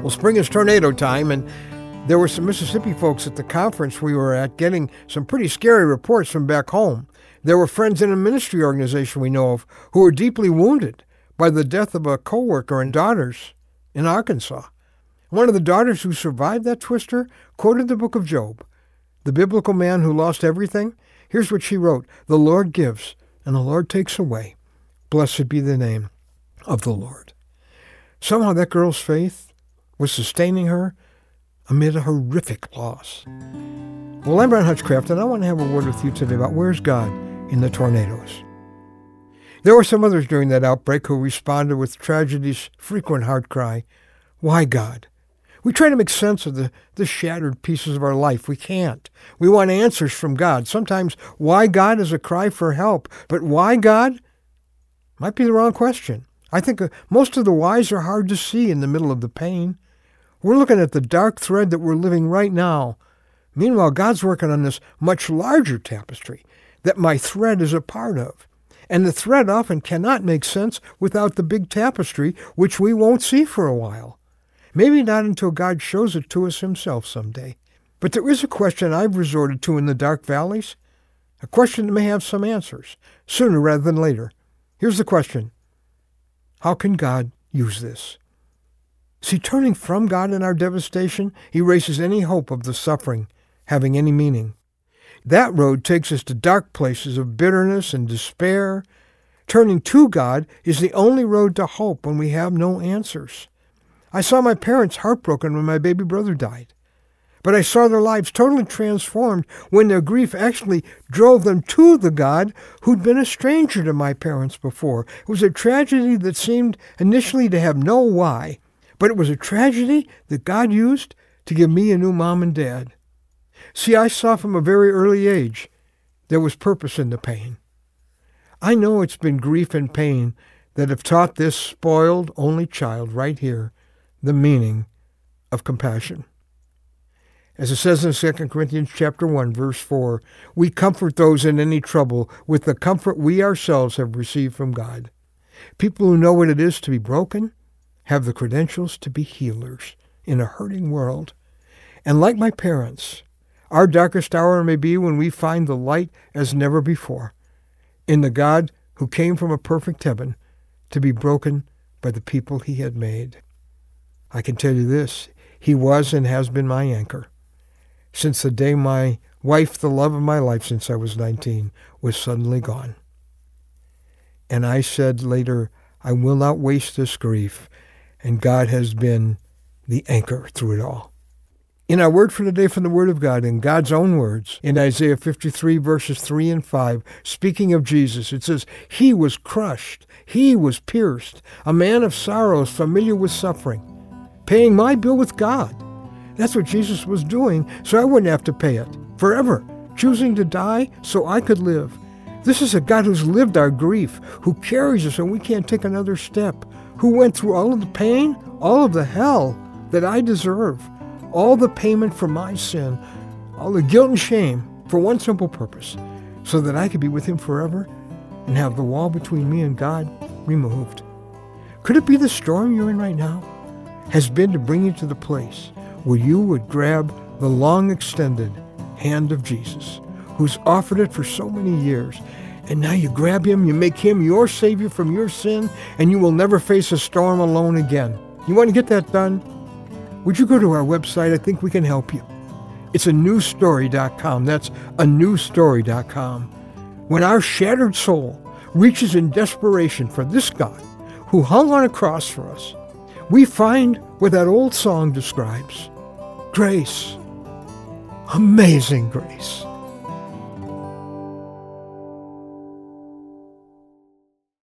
Well, spring is tornado time, and there were some Mississippi folks at the conference we were at getting some pretty scary reports from back home. There were friends in a ministry organization we know of who were deeply wounded by the death of a coworker and daughters in Arkansas. One of the daughters who survived that twister quoted the book of Job. The biblical man who lost everything, here's what she wrote The Lord gives, and the Lord takes away. Blessed be the name of the Lord. Somehow that girl's faith was sustaining her amid a horrific loss. Well, I'm Ron Hutchcraft, and I want to have a word with you today about where's God in the tornadoes. There were some others during that outbreak who responded with tragedy's frequent heart cry, Why God? We try to make sense of the, the shattered pieces of our life. We can't. We want answers from God. Sometimes why God is a cry for help, but why God might be the wrong question. I think uh, most of the whys are hard to see in the middle of the pain. We're looking at the dark thread that we're living right now. Meanwhile, God's working on this much larger tapestry that my thread is a part of. And the thread often cannot make sense without the big tapestry, which we won't see for a while. Maybe not until God shows it to us himself someday. But there is a question I've resorted to in the dark valleys, a question that may have some answers, sooner rather than later. Here's the question How can God use this? See, turning from God in our devastation erases any hope of the suffering having any meaning. That road takes us to dark places of bitterness and despair. Turning to God is the only road to hope when we have no answers. I saw my parents heartbroken when my baby brother died. But I saw their lives totally transformed when their grief actually drove them to the God who'd been a stranger to my parents before. It was a tragedy that seemed initially to have no why, but it was a tragedy that God used to give me a new mom and dad. See, I saw from a very early age there was purpose in the pain. I know it's been grief and pain that have taught this spoiled only child right here the meaning of compassion. As it says in 2 Corinthians chapter 1 verse 4, we comfort those in any trouble with the comfort we ourselves have received from God. People who know what it is to be broken have the credentials to be healers in a hurting world. And like my parents, our darkest hour may be when we find the light as never before in the God who came from a perfect heaven to be broken by the people he had made. I can tell you this, he was and has been my anchor since the day my wife, the love of my life since I was 19, was suddenly gone. And I said later, I will not waste this grief and God has been the anchor through it all. In our word for today from the Word of God, in God's own words, in Isaiah 53, verses 3 and 5, speaking of Jesus, it says, He was crushed, He was pierced, a man of sorrows, familiar with suffering, paying my bill with God. That's what Jesus was doing, so I wouldn't have to pay it forever, choosing to die so I could live. This is a God who's lived our grief, who carries us when we can't take another step, who went through all of the pain, all of the hell that I deserve, all the payment for my sin, all the guilt and shame for one simple purpose, so that I could be with him forever and have the wall between me and God removed. Could it be the storm you're in right now has been to bring you to the place where you would grab the long extended hand of Jesus, who's offered it for so many years, and now you grab him, you make him your Savior from your sin, and you will never face a storm alone again. You want to get that done? Would you go to our website? I think we can help you. It's a newstory.com. That's a newstory.com. When our shattered soul reaches in desperation for this God who hung on a cross for us, we find what that old song describes grace, amazing grace.